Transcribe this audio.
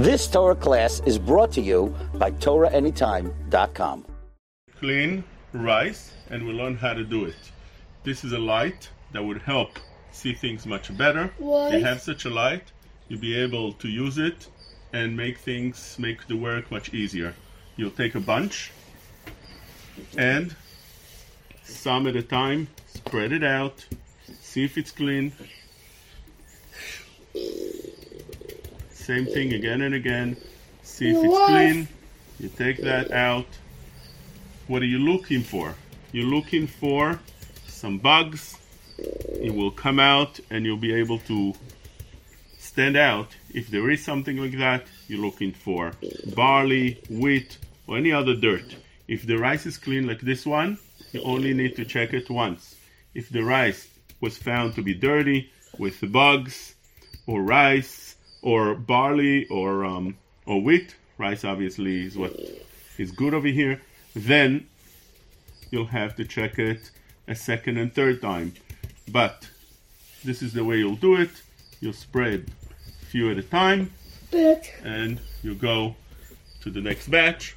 This Torah class is brought to you by TorahAnytime.com. Clean rice and we learn how to do it. This is a light that would help see things much better. What? If you have such a light, you'll be able to use it and make things, make the work much easier. You'll take a bunch and some at a time, spread it out, see if it's clean. Same thing again and again. See if it's clean. You take that out. What are you looking for? You're looking for some bugs. It will come out and you'll be able to stand out. If there is something like that, you're looking for barley, wheat, or any other dirt. If the rice is clean like this one, you only need to check it once. If the rice was found to be dirty with bugs or rice or barley or um, or wheat, rice obviously is what is good over here, then you'll have to check it a second and third time. But this is the way you'll do it. You'll spread a few at a time and you go to the next batch.